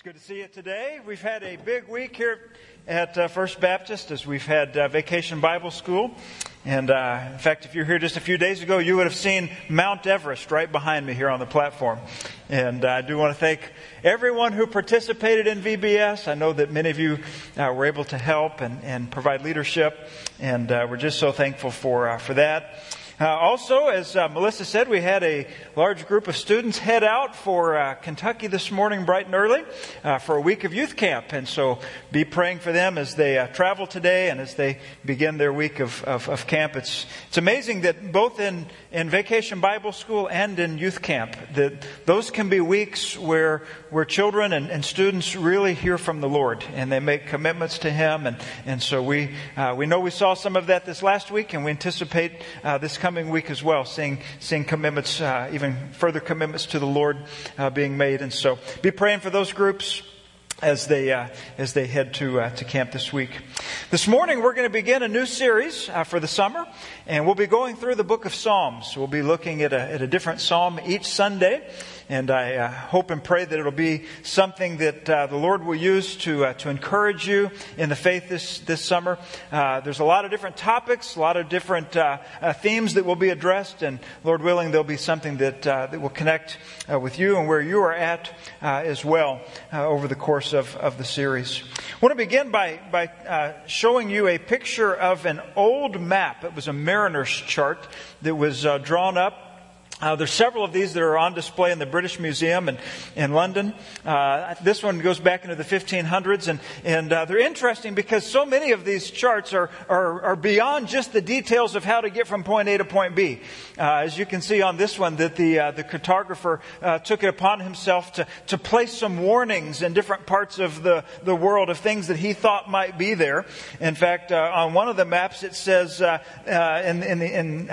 It's good to see you today. We've had a big week here at uh, First Baptist as we've had uh, Vacation Bible School. And uh, in fact, if you're here just a few days ago, you would have seen Mount Everest right behind me here on the platform. And I do want to thank everyone who participated in VBS. I know that many of you uh, were able to help and, and provide leadership, and uh, we're just so thankful for, uh, for that. Uh, also, as uh, Melissa said, we had a large group of students head out for uh, Kentucky this morning, bright and early, uh, for a week of youth camp. And so be praying for them as they uh, travel today and as they begin their week of, of, of, camp. It's, it's amazing that both in, in vacation Bible school and in youth camp, that those can be weeks where, where children and, and students really hear from the Lord and they make commitments to Him. And, and so we, uh, we know we saw some of that this last week and we anticipate this coming coming week as well, seeing, seeing commitments, uh, even further commitments to the Lord uh, being made. And so be praying for those groups as they uh, as they head to uh, to camp this week. This morning we're going to begin a new series uh, for the summer, and we'll be going through the book of Psalms. We'll be looking at a, at a different psalm each Sunday, and I uh, hope and pray that it'll be something that uh, the Lord will use to, uh, to encourage you in the faith this, this summer. Uh, there's a lot of different topics, a lot of different uh, themes that will be addressed, and Lord willing, there'll be something that, that will connect with you and where you are at as well over the course of, of the series. I want to begin by, by showing you a picture of an old map. It was a mariner's chart that was drawn up uh, there's several of these that are on display in the British Museum in, in London. Uh, this one goes back into the 1500s, and, and uh, they're interesting because so many of these charts are, are, are, beyond just the details of how to get from point A to point B. Uh, as you can see on this one, that the, uh, the cartographer uh, took it upon himself to, to place some warnings in different parts of the, the world of things that he thought might be there. In fact, on one of the maps, it says, in, in, in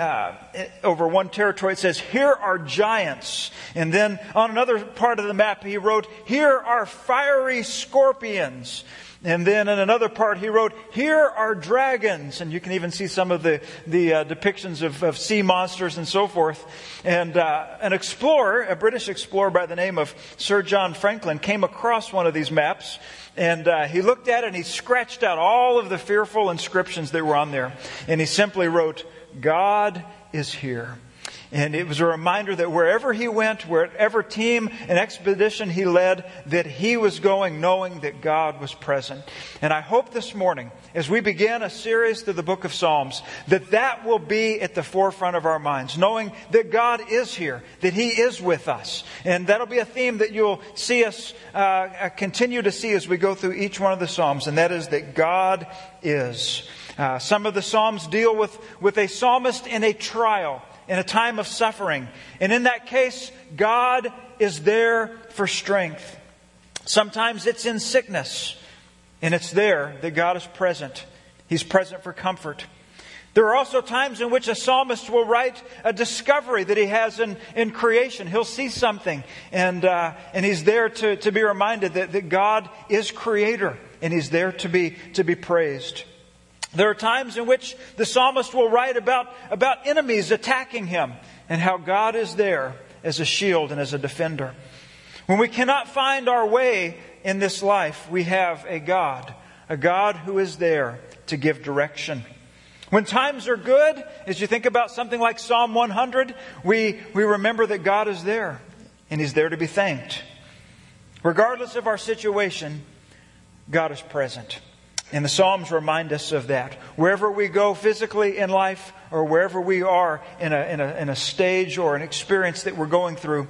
over one territory, it says, here are giants. And then on another part of the map, he wrote, Here are fiery scorpions. And then in another part, he wrote, Here are dragons. And you can even see some of the, the uh, depictions of, of, sea monsters and so forth. And uh, an explorer, a British explorer by the name of Sir John Franklin, came across one of these maps. And uh, he looked at it and he scratched out all of the fearful inscriptions that were on there. And he simply wrote, God is here. And it was a reminder that wherever he went, wherever team and expedition he led, that he was going knowing that God was present. And I hope this morning, as we begin a series through the book of Psalms, that that will be at the forefront of our minds, knowing that God is here, that he is with us. And that'll be a theme that you'll see us uh, uh continue to see as we go through each one of the Psalms, and that is that God is. Uh, some of the Psalms deal with, with a psalmist in a trial in a time of suffering. And in that case, God is there for strength. Sometimes it's in sickness, and it's there that God is present. He's present for comfort. There are also times in which a psalmist will write a discovery that he has in, in creation. He'll see something, and, uh, and he's there to, to be reminded that, that God is creator, and he's there to be, to be praised. There are times in which the psalmist will write about, about enemies attacking him and how God is there as a shield and as a defender. When we cannot find our way in this life, we have a God, a God who is there to give direction. When times are good, as you think about something like Psalm 100, we, we remember that God is there and He's there to be thanked. Regardless of our situation, God is present. And the Psalms remind us of that. Wherever we go physically in life, or wherever we are in a, in a, in a stage or an experience that we're going through,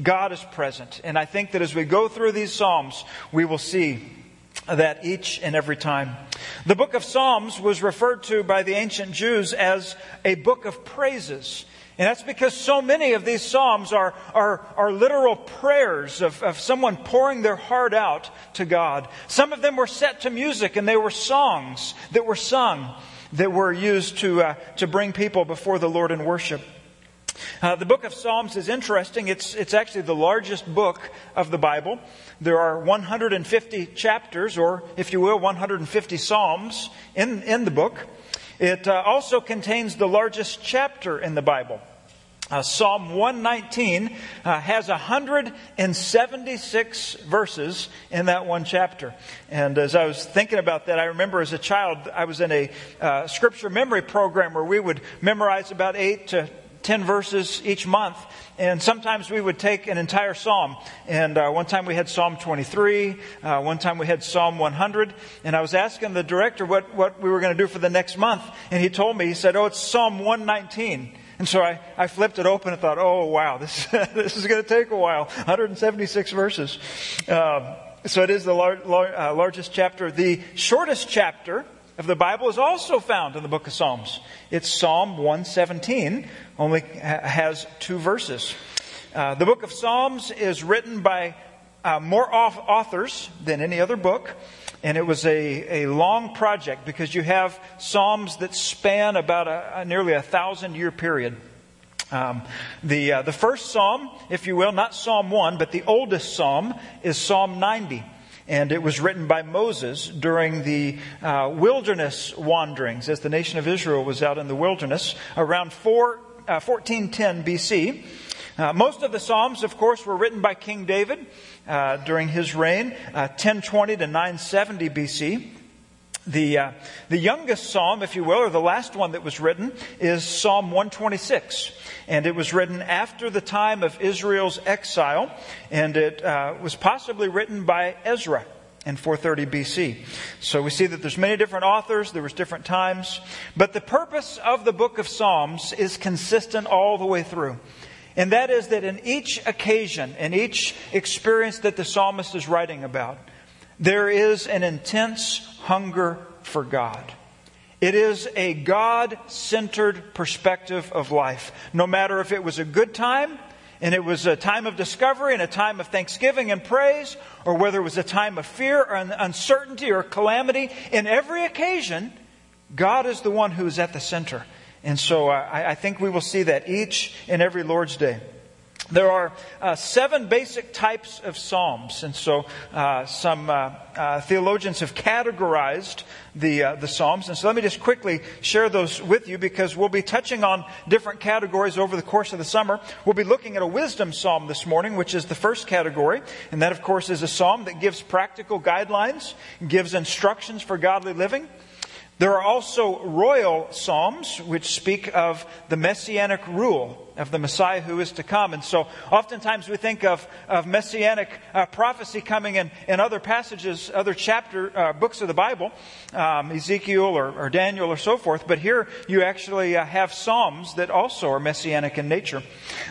God is present. And I think that as we go through these Psalms, we will see that each and every time. The book of Psalms was referred to by the ancient Jews as a book of praises. And that's because so many of these Psalms are, are, are literal prayers of, of someone pouring their heart out to God. Some of them were set to music and they were songs that were sung that were used to, uh, to bring people before the Lord in worship. Uh, the book of Psalms is interesting. It's, it's actually the largest book of the Bible. There are 150 chapters, or if you will, 150 Psalms in, in the book. It uh, also contains the largest chapter in the Bible. Uh, Psalm 119 uh, has 176 verses in that one chapter. And as I was thinking about that, I remember as a child, I was in a uh, scripture memory program where we would memorize about eight to 10 verses each month. And sometimes we would take an entire psalm. And uh, one time we had Psalm 23. Uh, one time we had Psalm 100. And I was asking the director what, what we were going to do for the next month. And he told me, he said, Oh, it's Psalm 119. And so I, I flipped it open and thought, oh, wow, this, this is going to take a while. 176 verses. Um, so it is the lar- lar- uh, largest chapter. The shortest chapter of the Bible is also found in the book of Psalms. It's Psalm 117, only ha- has two verses. Uh, the book of Psalms is written by uh, more authors than any other book. And it was a, a long project because you have Psalms that span about a, a nearly a thousand year period. Um, the, uh, the first Psalm, if you will, not Psalm 1, but the oldest Psalm is Psalm 90. And it was written by Moses during the uh, wilderness wanderings as the nation of Israel was out in the wilderness around 4, uh, 1410 BC. Uh, most of the Psalms, of course, were written by King David uh, during his reign, uh, 1020 to 970 BC. The, uh, the youngest psalm, if you will, or the last one that was written, is Psalm 126. And it was written after the time of Israel's exile, and it uh, was possibly written by Ezra in 430 BC. So we see that there's many different authors, there was different times, but the purpose of the book of Psalms is consistent all the way through. And that is that in each occasion, in each experience that the psalmist is writing about, there is an intense hunger for God. It is a God centered perspective of life. No matter if it was a good time, and it was a time of discovery and a time of thanksgiving and praise, or whether it was a time of fear or uncertainty or calamity, in every occasion, God is the one who is at the center. And so uh, I, I, think we will see that each and every Lord's Day. There are uh, seven basic types of psalms, and so uh, some uh, uh, theologians have categorized the uh, the psalms. And so let me just quickly share those with you because we'll be touching on different categories over the course of the summer. We'll be looking at a wisdom psalm this morning, which is the first category, and that, of course, is a psalm that gives practical guidelines, gives instructions for godly living. There are also royal psalms which speak of the messianic rule of the Messiah who is to come. And so oftentimes we think of, of messianic uh, prophecy coming in, in other passages, other chapter, uh, books of the Bible, um, Ezekiel or, or, Daniel or so forth. But here you actually uh, have psalms that also are messianic in nature.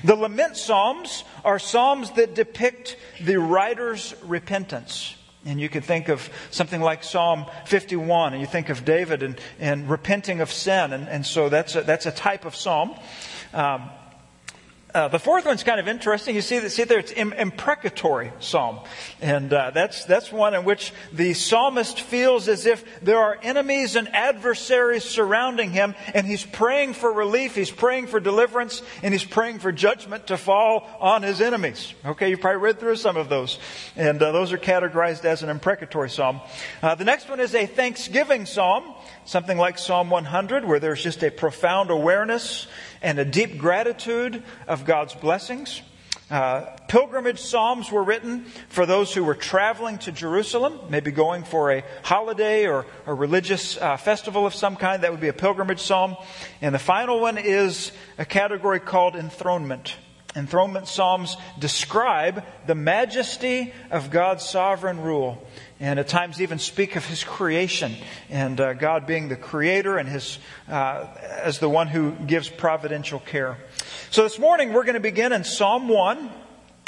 The lament psalms are psalms that depict the writer's repentance. And you could think of something like Psalm 51, and you think of David and, and repenting of sin, and, and so that's a, that's a type of psalm. Um, uh, the fourth one's kind of interesting. You see, that, see there, it's Im- imprecatory psalm. And uh, that's, that's one in which the psalmist feels as if there are enemies and adversaries surrounding him, and he's praying for relief, he's praying for deliverance, and he's praying for judgment to fall on his enemies. Okay, you've probably read through some of those. And uh, those are categorized as an imprecatory psalm. Uh, the next one is a thanksgiving psalm, something like Psalm 100, where there's just a profound awareness and a deep gratitude of God's blessings. Uh, pilgrimage psalms were written for those who were traveling to Jerusalem, maybe going for a holiday or a religious uh, festival of some kind. That would be a pilgrimage psalm. And the final one is a category called enthronement. Enthronement psalms describe the majesty of God's sovereign rule and at times even speak of his creation and uh, God being the creator and his uh, as the one who gives providential care. So this morning we're going to begin in Psalm 1.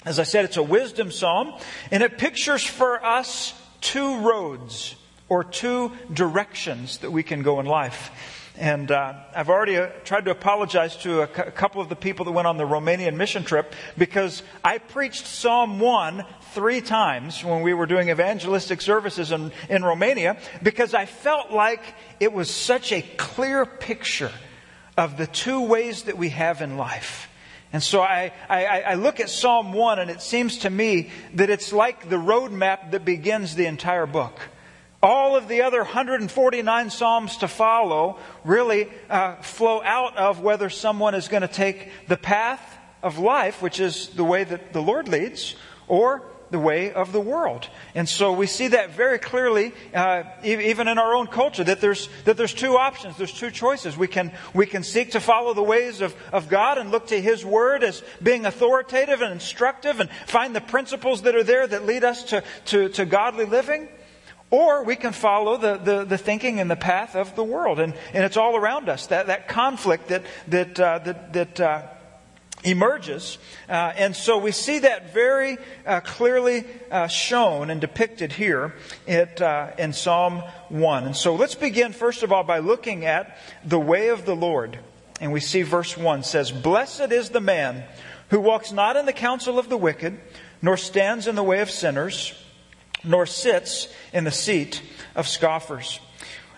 As I said, it's a wisdom psalm and it pictures for us two roads or two directions that we can go in life. And uh, I've already uh, tried to apologize to a, couple of the people that went on the Romanian mission trip because I preached Psalm 1 three times when we were doing evangelistic services in, in Romania because I felt like it was such a clear picture of the two ways that we have in life. And so I, I, I, look at Psalm 1 and it seems to me that it's like the roadmap that begins the entire book. All of the other 149 Psalms to follow really uh, flow out of whether someone is going to take the path of life, which is the way that the Lord leads, or the way of the world. And so we see that very clearly, uh, even in our own culture, that there's, that there's two options, there's two choices. We can, we can seek to follow the ways of, of God and look to His Word as being authoritative and instructive and find the principles that are there that lead us to, to, to godly living. Or we can follow the, the, the, thinking and the path of the world. And, and it's all around us. That, that conflict that, that, uh, that, that uh, emerges. Uh, and so we see that very uh, clearly uh, shown and depicted here at, uh, in Psalm 1. And so let's begin, first of all, by looking at the way of the Lord. And we see verse 1 says, Blessed is the man who walks not in the counsel of the wicked, nor stands in the way of sinners, nor sits in the seat of scoffers.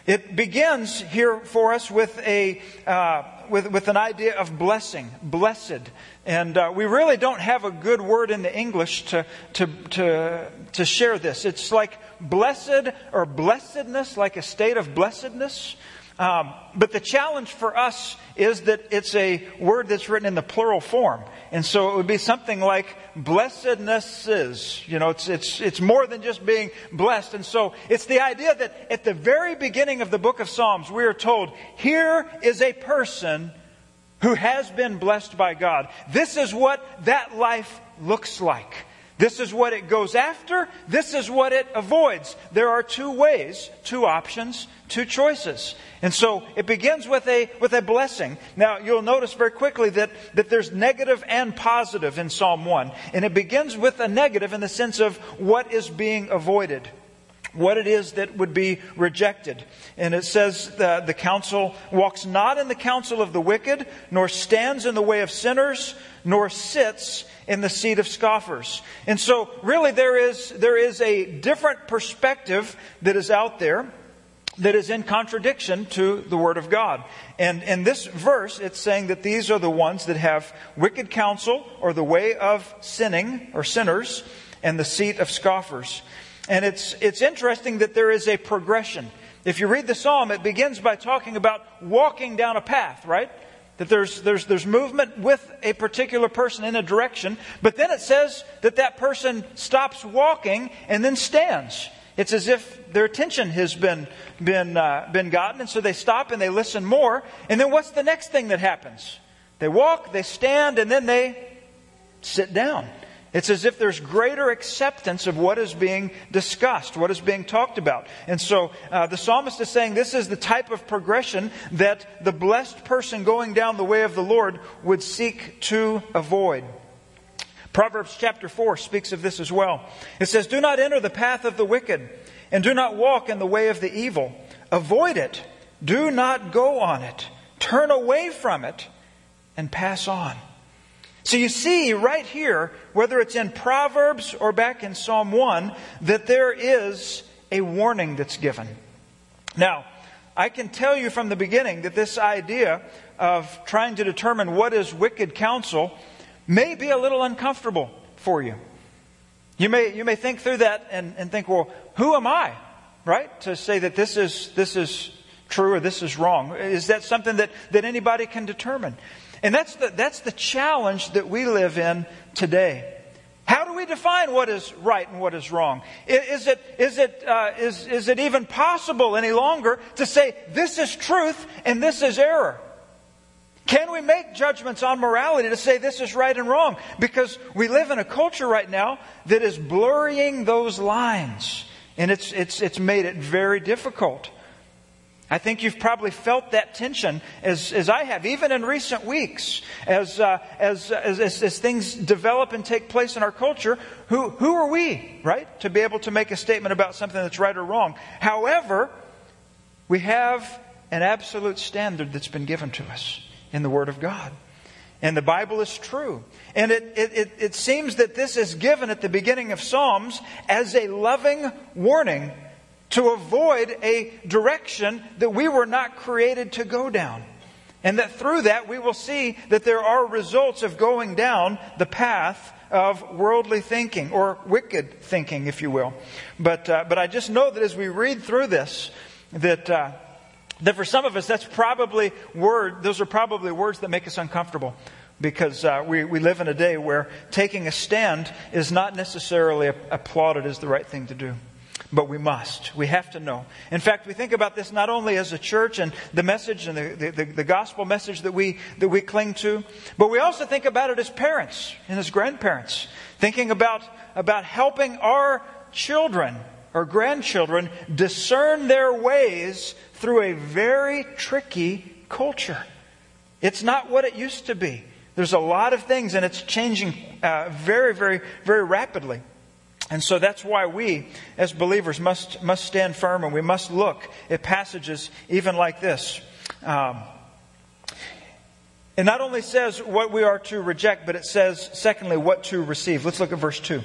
It begins here for us with a uh, with, with an idea of blessing, blessed. And uh, we really don't have a good word in the English to, to, to, to share this. It's like blessed or blessedness, like a state of blessedness. Um, but the challenge for us is that it's a word that's written in the plural form. And so it would be something like blessednesses. You know, it's, it's, it's more than just being blessed. And so it's the idea that at the very beginning of the book of Psalms, we are told, here is a person who has been blessed by God. This is what that life looks like. This is what it goes after. This is what it avoids. There are two ways, two options, two choices. And so it begins with a, with a blessing. Now you'll notice very quickly that, that there's negative and positive in Psalm 1. And it begins with a negative in the sense of what is being avoided what it is that would be rejected. And it says that the council walks not in the counsel of the wicked, nor stands in the way of sinners, nor sits in the seat of scoffers. And so really there is, there is a different perspective that is out there that is in contradiction to the Word of God. And in this verse, it's saying that these are the ones that have wicked counsel or the way of sinning or sinners and the seat of scoffers. And it's, it's interesting that there is a progression. If you read the psalm, it begins by talking about walking down a path, right? That there's, there's, there's movement with a particular person in a direction, but then it says that that person stops walking and then stands. It's as if their attention has been, been, uh, been gotten, and so they stop and they listen more. And then what's the next thing that happens? They walk, they stand, and then they sit down. It's as if there's greater acceptance of what is being discussed, what is being talked about. And so uh, the psalmist is saying this is the type of progression that the blessed person going down the way of the Lord would seek to avoid. Proverbs chapter 4 speaks of this as well. It says, Do not enter the path of the wicked, and do not walk in the way of the evil. Avoid it. Do not go on it. Turn away from it and pass on. So you see right here, whether it's in Proverbs or back in Psalm 1, that there is a warning that's given. Now, I can tell you from the beginning that this idea of trying to determine what is wicked counsel may be a little uncomfortable for you. You may, you may think through that and, and think, well, who am I, right, to say that this is, this is true or this is wrong? Is that something that, that anybody can determine? And that's the, that's the challenge that we live in today. How do we define what is right and what is wrong? Is it, is it, uh, is, is it even possible any longer to say this is truth and this is error? Can we make judgments on morality to say this is right and wrong? Because we live in a culture right now that is blurring those lines. And it's, it's, it's made it very difficult. I think you've probably felt that tension as, as I have, even in recent weeks, as, uh, as, as, as, things develop and take place in our culture. Who, who are we, right, to be able to make a statement about something that's right or wrong? However, we have an absolute standard that's been given to us in the Word of God. And the Bible is true. And it, it, it, it seems that this is given at the beginning of Psalms as a loving warning to avoid a direction that we were not created to go down. And that through that we will see that there are results of going down the path of worldly thinking or wicked thinking, if you will. But, uh, but I just know that as we read through this, that, uh, that for some of us, that's probably word, those are probably words that make us uncomfortable. because uh, we, we live in a day where taking a stand is not necessarily applauded as the right thing to do. But we must. We have to know. In fact, we think about this not only as a church and the message and the, the, the, gospel message that we, that we cling to, but we also think about it as parents and as grandparents. Thinking about, about helping our children or grandchildren discern their ways through a very tricky culture. It's not what it used to be. There's a lot of things, and it's changing uh, very, very, very rapidly. And so that's why we, as believers, must, must stand firm and we must look at passages even like this. Um, it not only says what we are to reject, but it says, secondly, what to receive. Let's look at verse 2.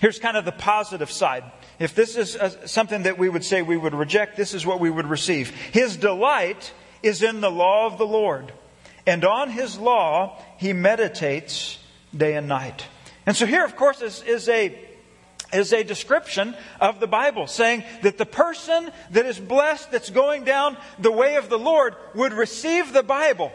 Here's kind of the positive side. If this is a, something that we would say we would reject, this is what we would receive. His delight is in the law of the Lord, and on his law he meditates day and night. And so here, of course, is, is a is a description of the Bible, saying that the person that is blessed, that's going down the way of the Lord, would receive the Bible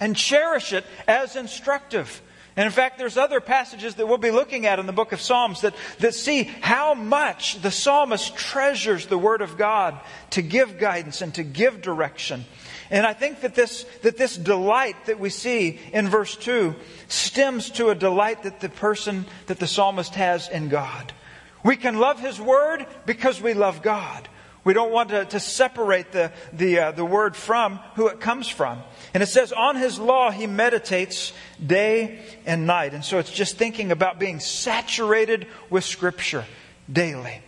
and cherish it as instructive. And in fact, there's other passages that we'll be looking at in the book of Psalms that, that see how much the psalmist treasures the Word of God to give guidance and to give direction. And I think that this, that this delight that we see in verse 2 stems to a delight that the person, that the psalmist has in God. We can love His Word because we love God. We don't want to, to separate the, the, uh, the Word from who it comes from. And it says, on His law He meditates day and night. And so it's just thinking about being saturated with Scripture daily.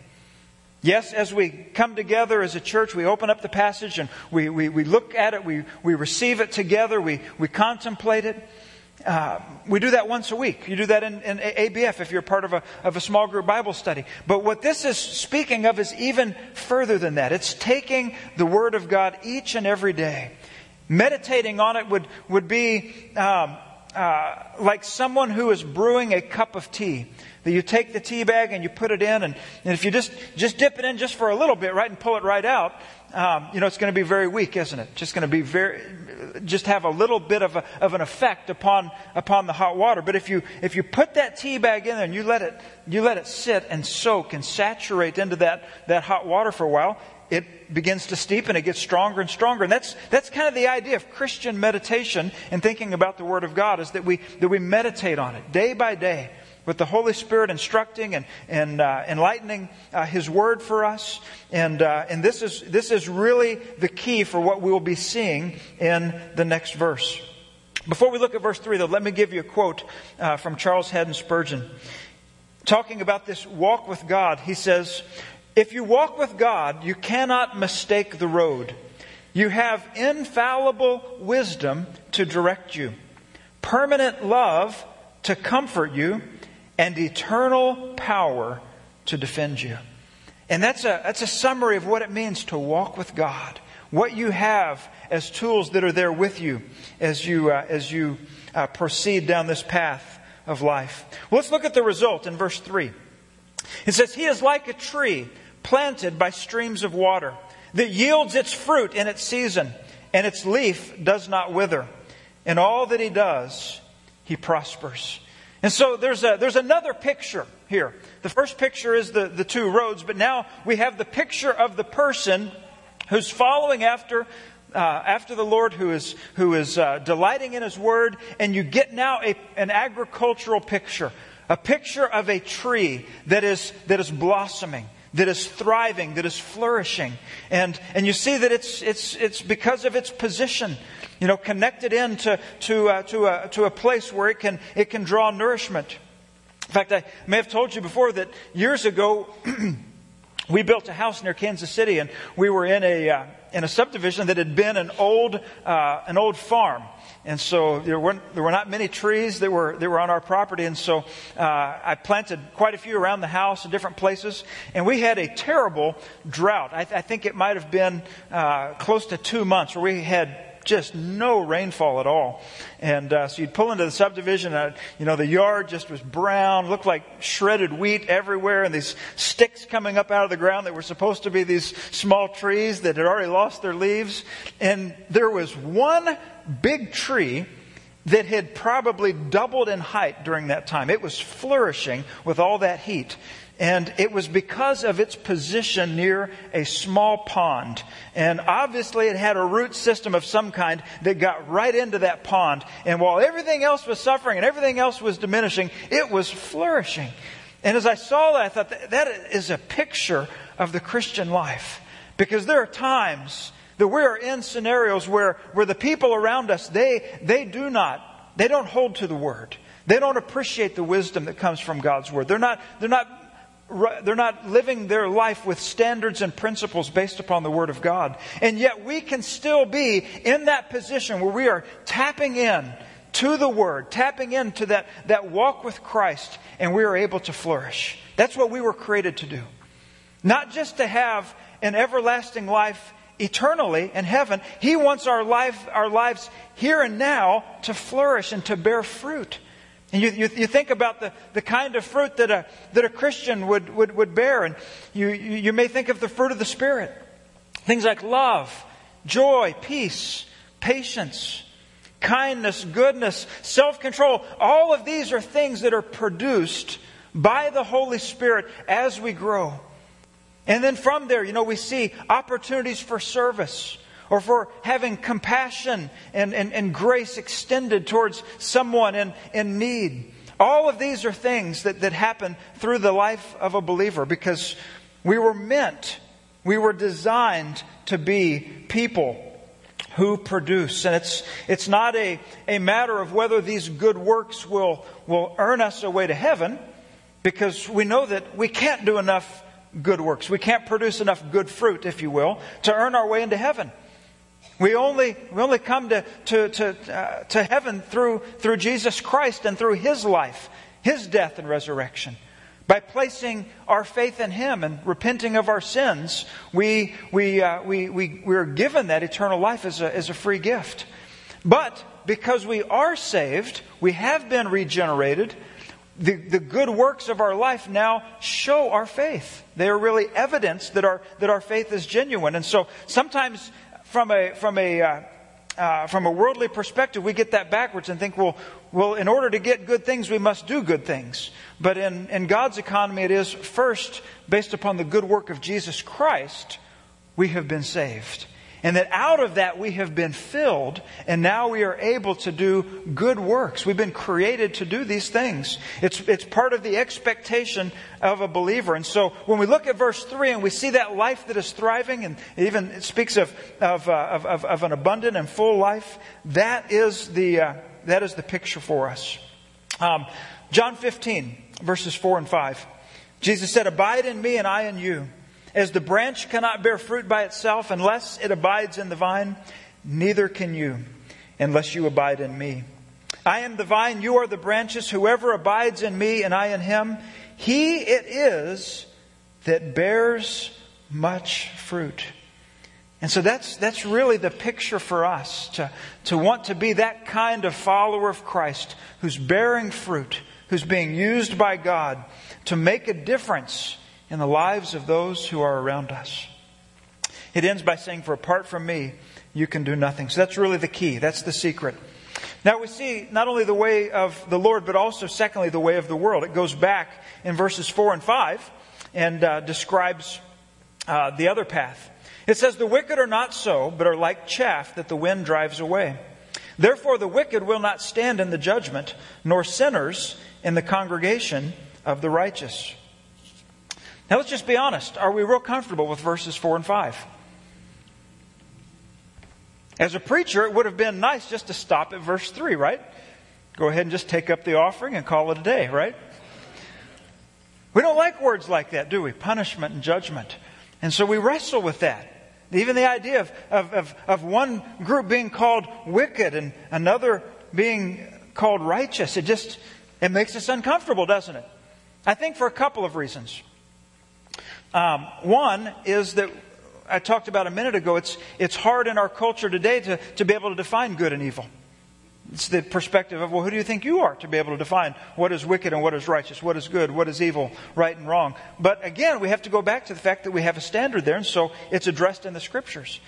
Yes, as we come together as a church, we open up the passage and we, we, we look at it, we, we receive it together, we, we contemplate it. Uh, we do that once a week. You do that in, in, ABF if you're part of a, of a small group Bible study. But what this is speaking of is even further than that. It's taking the Word of God each and every day. Meditating on it would, would be um, uh, like someone who is brewing a cup of tea. That you take the tea bag and you put it in, and, and if you just, just dip it in just for a little bit, right, and pull it right out, um, you know, it's going to be very weak, isn't it? Just going to be very, just have a little bit of, a, of an effect upon, upon the hot water. But if you, if you put that tea bag in there and you let it, you let it sit and soak and saturate into that, that hot water for a while, it begins to steep and it gets stronger and stronger. And that's, that's kind of the idea of Christian meditation and thinking about the Word of God is that we, that we meditate on it day by day with the Holy Spirit instructing and, and uh, enlightening uh, His Word for us. And, uh, and this, is, this is really the key for what we will be seeing in the next verse. Before we look at verse 3, though, let me give you a quote uh, from Charles Haddon Spurgeon. Talking about this walk with God, he says, If you walk with God, you cannot mistake the road. You have infallible wisdom to direct you, permanent love to comfort you, and eternal power to defend you. And that's a, that's a summary of what it means to walk with God. What you have as tools that are there with you as you, uh, as you uh, proceed down this path of life. Well, let's look at the result in verse 3. It says, He is like a tree planted by streams of water that yields its fruit in its season, and its leaf does not wither. In all that he does, he prospers. And so there's, a, there's another picture here. The first picture is the, the two roads, but now we have the picture of the person who's following after, uh, after the Lord, who is, who is uh, delighting in His Word, and you get now a, an agricultural picture, a picture of a tree that is, that is blossoming that is thriving, that is flourishing. And, and you see that it's, it's, it's because of its position you know, connected in to, to, uh, to, a, to a place where it can, it can draw nourishment. In fact, I may have told you before that years ago, we built a house near Kansas City, and we were in a, uh, in a subdivision that had been an old, uh, an old farm. And so there, weren't, there were not many trees that were, that were on our property. And so uh, I planted quite a few around the house in different places. And we had a terrible drought. I, th- I think it might have been uh, close to two months where we had just no rainfall at all. And uh, so you'd pull into the subdivision, and, uh, you know, the yard just was brown, looked like shredded wheat everywhere, and these sticks coming up out of the ground that were supposed to be these small trees that had already lost their leaves. And there was one big tree that had probably doubled in height during that time. It was flourishing with all that heat. And it was because of its position near a small pond. And obviously it had a root system of some kind that got right into that pond. And while everything else was suffering and everything else was diminishing, it was flourishing. And as I saw that, I thought that, is a picture of the Christian life. Because there are times that we are in scenarios where, where the people around us, they, they do not, they don't hold to the Word. They don't appreciate the wisdom that comes from God's Word. They're not, they're not they're not living their life with standards and principles based upon the Word of God. And yet we can still be in that position where we are tapping in to the Word, tapping into that, that walk with Christ, and we are able to flourish. That's what we were created to do. Not just to have an everlasting life eternally in heaven. He wants our life, our lives here and now to flourish and to bear fruit. And you, you, you, think about the, the kind of fruit that a, that a Christian would, would, would bear, and you, you, you may think of the fruit of the Spirit. Things like love, joy, peace, patience, kindness, goodness, self control. All of these are things that are produced by the Holy Spirit as we grow. And then from there, you know, we see opportunities for service or for having compassion and, and, and grace extended towards someone in, in need. All of these are things that, that happen through the life of a believer because we were meant, we were designed to be people who produce. And it's, it's not a, a matter of whether these good works will, will earn us a way to heaven because we know that we can't do enough good works. We can't produce enough good fruit, if you will, to earn our way into heaven. We only, we only come to, to, to, uh, to heaven through, through Jesus Christ and through His life, His death and resurrection. By placing our faith in Him and repenting of our sins, we, we, uh, we, we, we're given that eternal life as a, as a free gift. But because we are saved, we have been regenerated, the, the good works of our life now show our faith. They are really evidence that our, that our faith is genuine. And so sometimes from a, from a, uh, uh, from a worldly perspective, we get that backwards and think, well, well, in order to get good things, we must do good things. But in, in God's economy, it is first based upon the good work of Jesus Christ, we have been saved. And that out of that we have been filled, and now we are able to do good works. We've been created to do these things. It's, it's part of the expectation of a believer. And so when we look at verse 3 and we see that life that is thriving, and even it speaks of, of, uh, of, of, of, an abundant and full life, that is the, uh, that is the picture for us. Um, John 15, verses 4 and 5. Jesus said, Abide in me and I in you. As the branch cannot bear fruit by itself unless it abides in the vine, neither can you unless you abide in me. I am the vine, you are the branches. Whoever abides in me and I in him, he it is that bears much fruit. And so that's, that's really the picture for us to, to want to be that kind of follower of Christ who's bearing fruit, who's being used by God to make a difference in the lives of those who are around us. It ends by saying, For apart from me, you can do nothing. So that's really the key. That's the secret. Now we see not only the way of the Lord, but also, secondly, the way of the world. It goes back in verses 4 and 5 and uh, describes uh, the other path. It says, The wicked are not so, but are like chaff that the wind drives away. Therefore, the wicked will not stand in the judgment, nor sinners in the congregation of the righteous. Now let's just be honest. Are we real comfortable with verses 4 and 5? As a preacher, it would have been nice just to stop at verse 3, right? Go ahead and just take up the offering and call it a day, right? We don't like words like that, do we? Punishment and judgment. And so we wrestle with that. Even the idea of, of, of, of one group being called wicked and another being called righteous, it just it makes us uncomfortable, doesn't it? I think for a couple of reasons. Um, one is that I talked about a minute ago, it's, it's hard in our culture today to, to be able to define good and evil. It's the perspective of, well, who do you think you are to be able to define what is wicked and what is righteous, what is good, what is evil, right and wrong? But again, we have to go back to the fact that we have a standard there, and so it's addressed in the scriptures.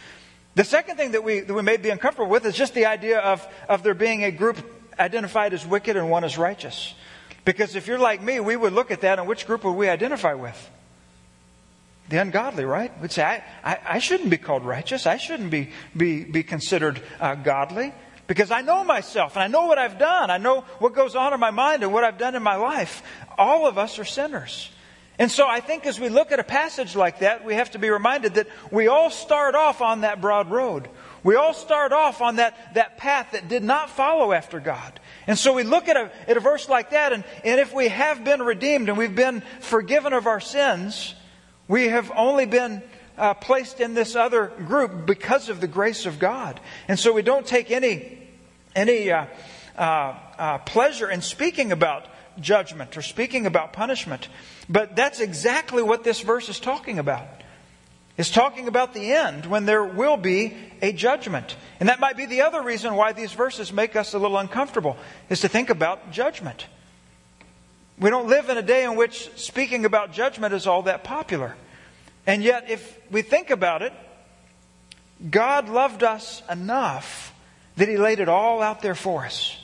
The second thing that we, that we may be uncomfortable with is just the idea of, of there being a group identified as wicked and one as righteous. Because if you're like me, we would look at that and which group would we identify with? The ungodly, right? We'd say, I, I, I shouldn't be called righteous. I shouldn't be, be, be considered uh, godly because I know myself and I know what I've done. I know what goes on in my mind and what I've done in my life. All of us are sinners. And so I think as we look at a passage like that, we have to be reminded that we all start off on that broad road. We all start off on that, that path that did not follow after God. And so we look at a, at a verse like that, and, and if we have been redeemed and we've been forgiven of our sins, we have only been uh, placed in this other group because of the grace of God. And so we don't take any, any uh, uh, uh pleasure in speaking about judgment or speaking about punishment. But that's exactly what this verse is talking about. It's talking about the end when there will be a judgment. And that might be the other reason why these verses make us a little uncomfortable, is to think about judgment. We don't live in a day in which speaking about judgment is all that popular. And yet, if we think about it, God loved us enough that He laid it all out there for us.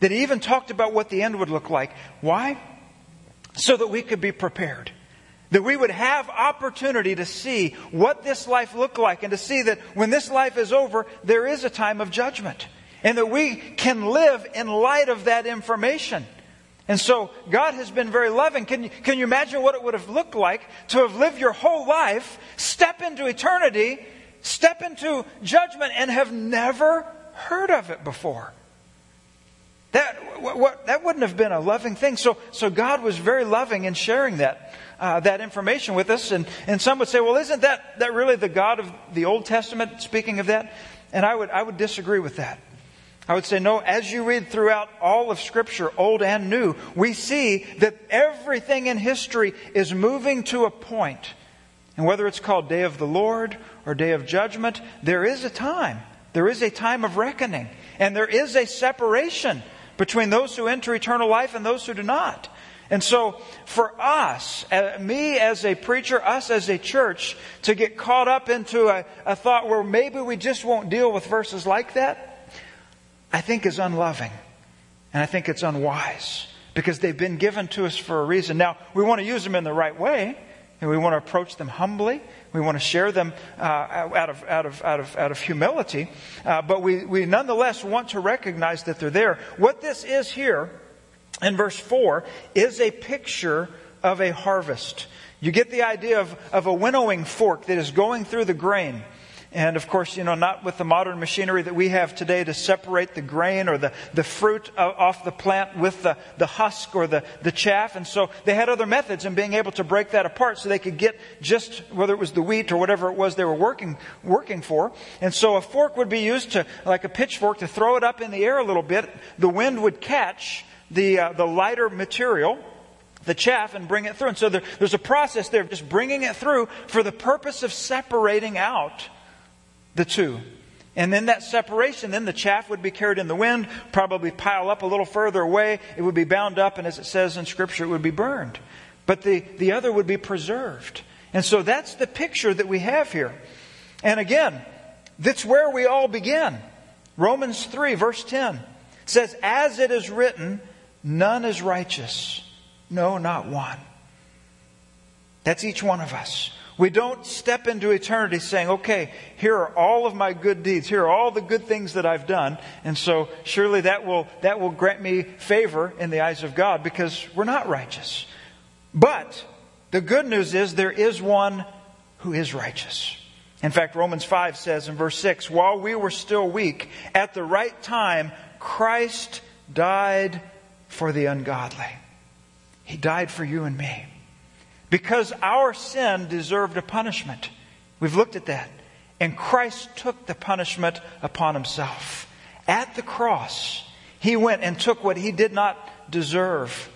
That He even talked about what the end would look like. Why? So that we could be prepared. That we would have opportunity to see what this life looked like and to see that when this life is over, there is a time of judgment. And that we can live in light of that information. And so God has been very loving. Can you, can you imagine what it would have looked like to have lived your whole life, step into eternity, step into judgment, and have never heard of it before? That, what, that wouldn't have been a loving thing. So, so God was very loving in sharing that, uh, that information with us. And, and some would say, well, isn't that, that really the God of the Old Testament speaking of that? And I would, I would disagree with that. I would say, no, as you read throughout all of Scripture, Old and New, we see that everything in history is moving to a point. And whether it's called Day of the Lord or Day of Judgment, there is a time. There is a time of reckoning. And there is a separation between those who enter eternal life and those who do not. And so, for us, uh, me as a preacher, us as a church, to get caught up into a, a thought where maybe we just won't deal with verses like that, I think is unloving. And I think it's unwise because they've been given to us for a reason. Now, we want to use them in the right way, and we want to approach them humbly. We want to share them uh, out, of, out, of, out, of, out of humility. Uh, but we, we nonetheless want to recognize that they're there. What this is here in verse 4 is a picture of a harvest. You get the idea of, of a winnowing fork that is going through the grain. And of course, you know, not with the modern machinery that we have today to separate the grain or the, the fruit off the plant with the, the husk or the, the chaff. And so they had other methods in being able to break that apart so they could get just whether it was the wheat or whatever it was they were working, working for. And so a fork would be used to, like a pitchfork, to throw it up in the air a little bit. The wind would catch the, uh, the lighter material the chaff and bring it through. And so there, there's a process there of just bringing it through for the purpose of separating out the two. And then that separation, then the chaff would be carried in the wind, probably pile up a little further away. It would be bound up, and as it says in Scripture, it would be burned. But the, the other would be preserved. And so that's the picture that we have here. And again, that's where we all begin. Romans 3, verse 10 says, As it is written, none is righteous, no, not one. That's each one of us. We don't step into eternity saying, okay, here are all of my good deeds. Here are all the good things that I've done. And so surely that will, that will grant me favor in the eyes of God because we're not righteous. But the good news is there is one who is righteous. In fact, Romans 5 says in verse 6, while we were still weak, at the right time, Christ died for the ungodly. He died for you and me. Because our sin deserved a punishment. We've looked at that. And Christ took the punishment upon himself. At the cross, he went and took what he did not deserve.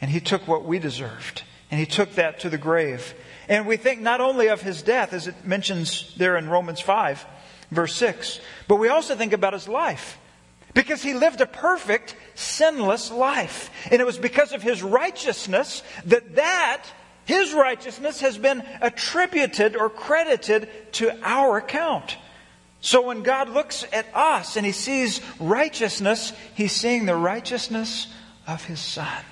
And he took what we deserved. And he took that to the grave. And we think not only of his death, as it mentions there in Romans 5, verse 6, but we also think about his life. Because he lived a perfect, sinless life. And it was because of his righteousness that that, his righteousness, has been attributed or credited to our account. So when God looks at us and he sees righteousness, he's seeing the righteousness of his son.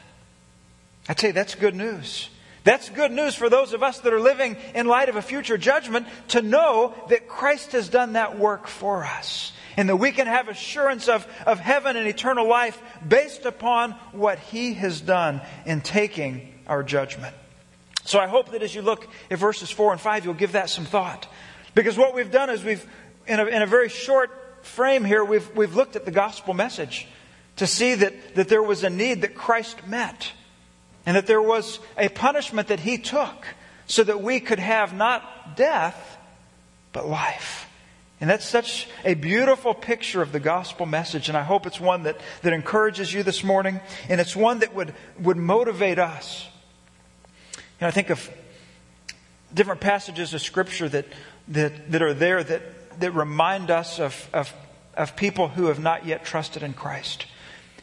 I tell you, that's good news. That's good news for those of us that are living in light of a future judgment to know that Christ has done that work for us. And that we can have assurance of, of heaven and eternal life based upon what He has done in taking our judgment. So I hope that as you look at verses 4 and 5, you'll give that some thought. Because what we've done is we've, in a, in a very short frame here, we've, we've looked at the gospel message to see that, that there was a need that Christ met and that there was a punishment that he took so that we could have not death, but life. And that's such a beautiful picture of the gospel message, and I hope it's one that, that encourages you this morning, and it's one that would, would motivate us. You know, I think of different passages of Scripture that, that, that are there that, that remind us of, of, of people who have not yet trusted in Christ.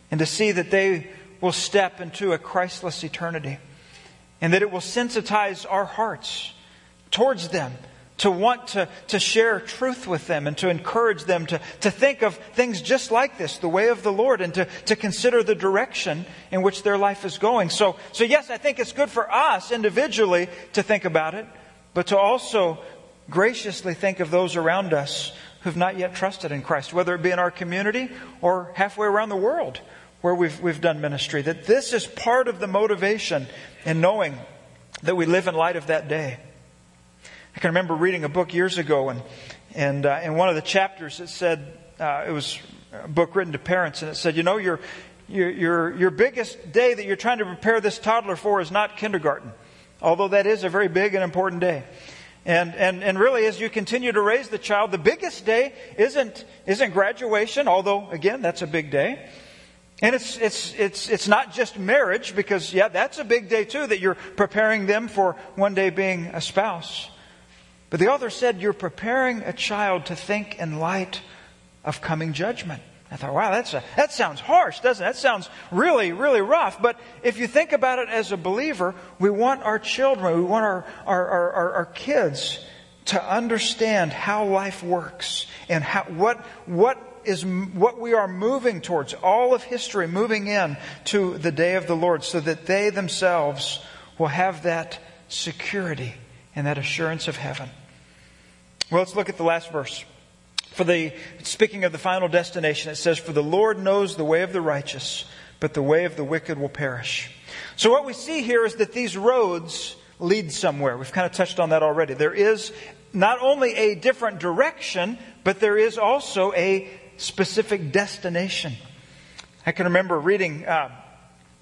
And to see that they will step into a Christless eternity. And that it will sensitize our hearts towards them to want to, to share truth with them and to encourage them to, to think of things just like this, the way of the Lord, and to, to consider the direction in which their life is going. So, so, yes, I think it's good for us individually to think about it, but to also graciously think of those around us who've not yet trusted in Christ, whether it be in our community or halfway around the world where we've, we've done ministry. That this is part of the motivation in knowing that we live in light of that day. I can remember reading a book years ago, and, and uh, in one of the chapters it said, uh, it was a book written to parents, and it said, you know, your, your, your, your biggest day that you're trying to prepare this toddler for is not kindergarten, although that is a very big and important day. And, and, and really, as you continue to raise the child, the biggest day isn't, isn't graduation, although, again, that's a big day. And it's, it's, it's, it's not just marriage, because, yeah, that's a big day too, that you're preparing them for one day being a spouse. But the author said you're preparing a child to think in light of coming judgment. I thought, wow, that's a, that sounds harsh, doesn't it? That sounds really, really rough. But if you think about it as a believer, we want our children, we want our, our, our, our kids to understand how life works and how, what, what is what we are moving towards, all of history moving in to the day of the Lord, so that they themselves will have that security and that assurance of heaven. Well, let's look at the last verse. For the, speaking of the final destination, it says, For the Lord knows the way of the righteous, but the way of the wicked will perish. So what we see here is that these roads lead somewhere. We've kind of touched on that already. There is not only a different direction, but there is also a specific destination. I can remember reading uh,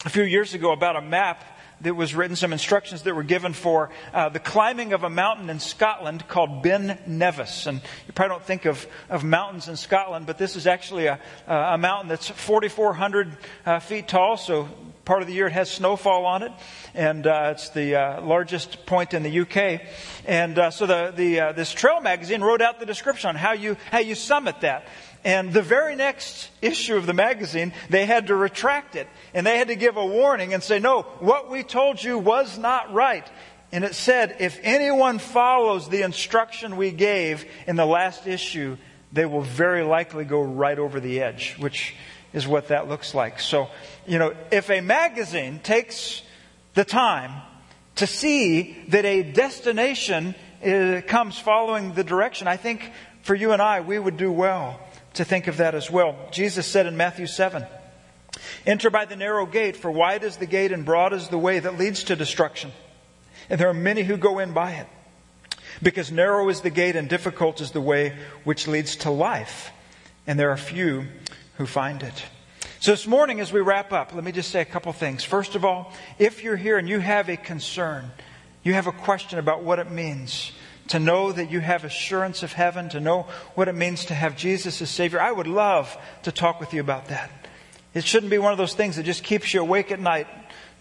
a few years ago about a map that was written, some instructions that were given for uh, the climbing of a mountain in Scotland called Ben Nevis. And you probably don't think of, of mountains in Scotland, but this is actually a, a mountain that's 4,400 uh, feet tall, so part of the year it has snowfall on it, and uh, it's the uh, largest point in the UK. And uh, so the, the uh, this trail magazine wrote out the description on how you how you summit that. And the very next issue of the magazine, they had to retract it. And they had to give a warning and say, no, what we told you was not right. And it said, if anyone follows the instruction we gave in the last issue, they will very likely go right over the edge, which is what that looks like. So, you know, if a magazine takes the time to see that a destination uh, comes following the direction, I think for you and I, we would do well to think of that as well. Jesus said in Matthew 7, Enter by the narrow gate, for wide is the gate and broad is the way that leads to destruction. And there are many who go in by it. Because narrow is the gate and difficult is the way which leads to life. And there are few who find it. So this morning, as we wrap up, let me just say a couple things. First of all, if you're here and you have a concern, you have a question about what it means to know that you have assurance of heaven, to know what it means to have Jesus as Savior, I would love to talk with you about that. It shouldn't be one of those things that just keeps you awake at night,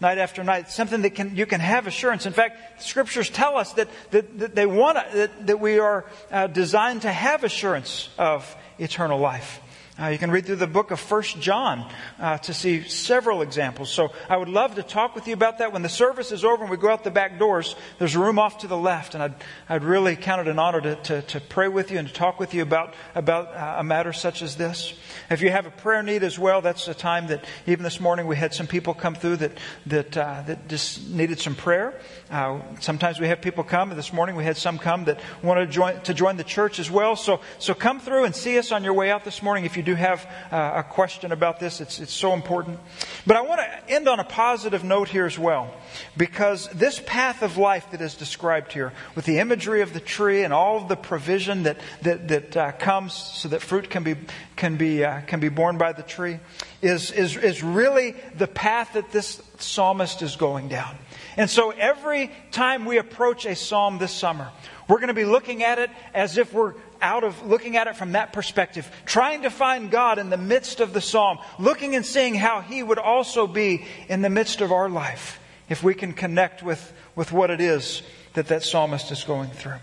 night after night. Something that can, you can have assurance. In fact, the scriptures tell us that, that, that they want, that, that we are uh, designed to have assurance of eternal life. Uh, you can read through the book of First John uh, to see several examples. So I would love to talk with you about that. When the service is over and we go out the back doors, there's a room off to the left, and I'd, I'd really count it an honor to, to, to pray with you and to talk with you about, about uh, a matter such as this. If you have a prayer need as well, that's a time that even this morning we had some people come through that, that, uh, that just needed some prayer. Uh, sometimes we have people come. This morning we had some come that wanted to join, to join the church as well. So, so come through and see us on your way out this morning if you do have uh, a question about this. It's, it's so important. But I want to end on a positive note here as well, because this path of life that is described here, with the imagery of the tree and all of the provision that, that, that uh, comes so that fruit can be, can be, uh, can be borne by the tree, is, is, is really the path that this psalmist is going down. And so every time we approach a psalm this summer, we're going to be looking at it as if we're out of looking at it from that perspective, trying to find God in the midst of the psalm, looking and seeing how He would also be in the midst of our life if we can connect with, with what it is that that psalmist is going through.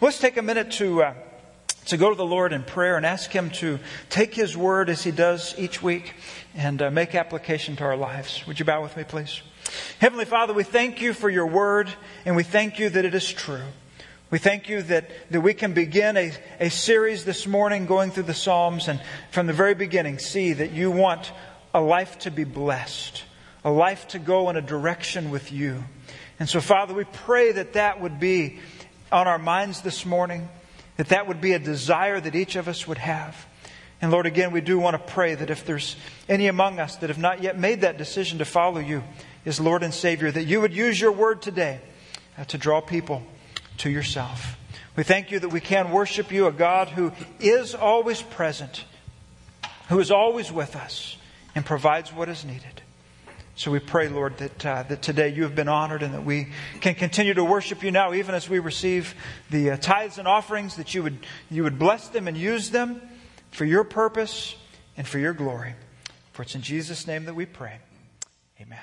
Let's take a minute to, uh, to go to the Lord in prayer and ask Him to take His word as He does each week and uh, make application to our lives. Would you bow with me, please? Heavenly Father, we thank you for your word and we thank you that it is true. We thank you that, that we can begin a, a series this morning going through the Psalms and from the very beginning see that you want a life to be blessed, a life to go in a direction with you. And so, Father, we pray that that would be on our minds this morning, that that would be a desire that each of us would have. And Lord, again, we do want to pray that if there's any among us that have not yet made that decision to follow you as Lord and Savior, that you would use your word today uh, to draw people to yourself. We thank you that we can worship you, a God who is always present, who is always with us, and provides what is needed. So we pray, Lord, that, uh, that today you have been honored and that we can continue to worship you now, even as we receive the uh, tithes and offerings, that you would, you would bless them and use them for your purpose and for your glory. For it's in Jesus' name that we pray. Amen.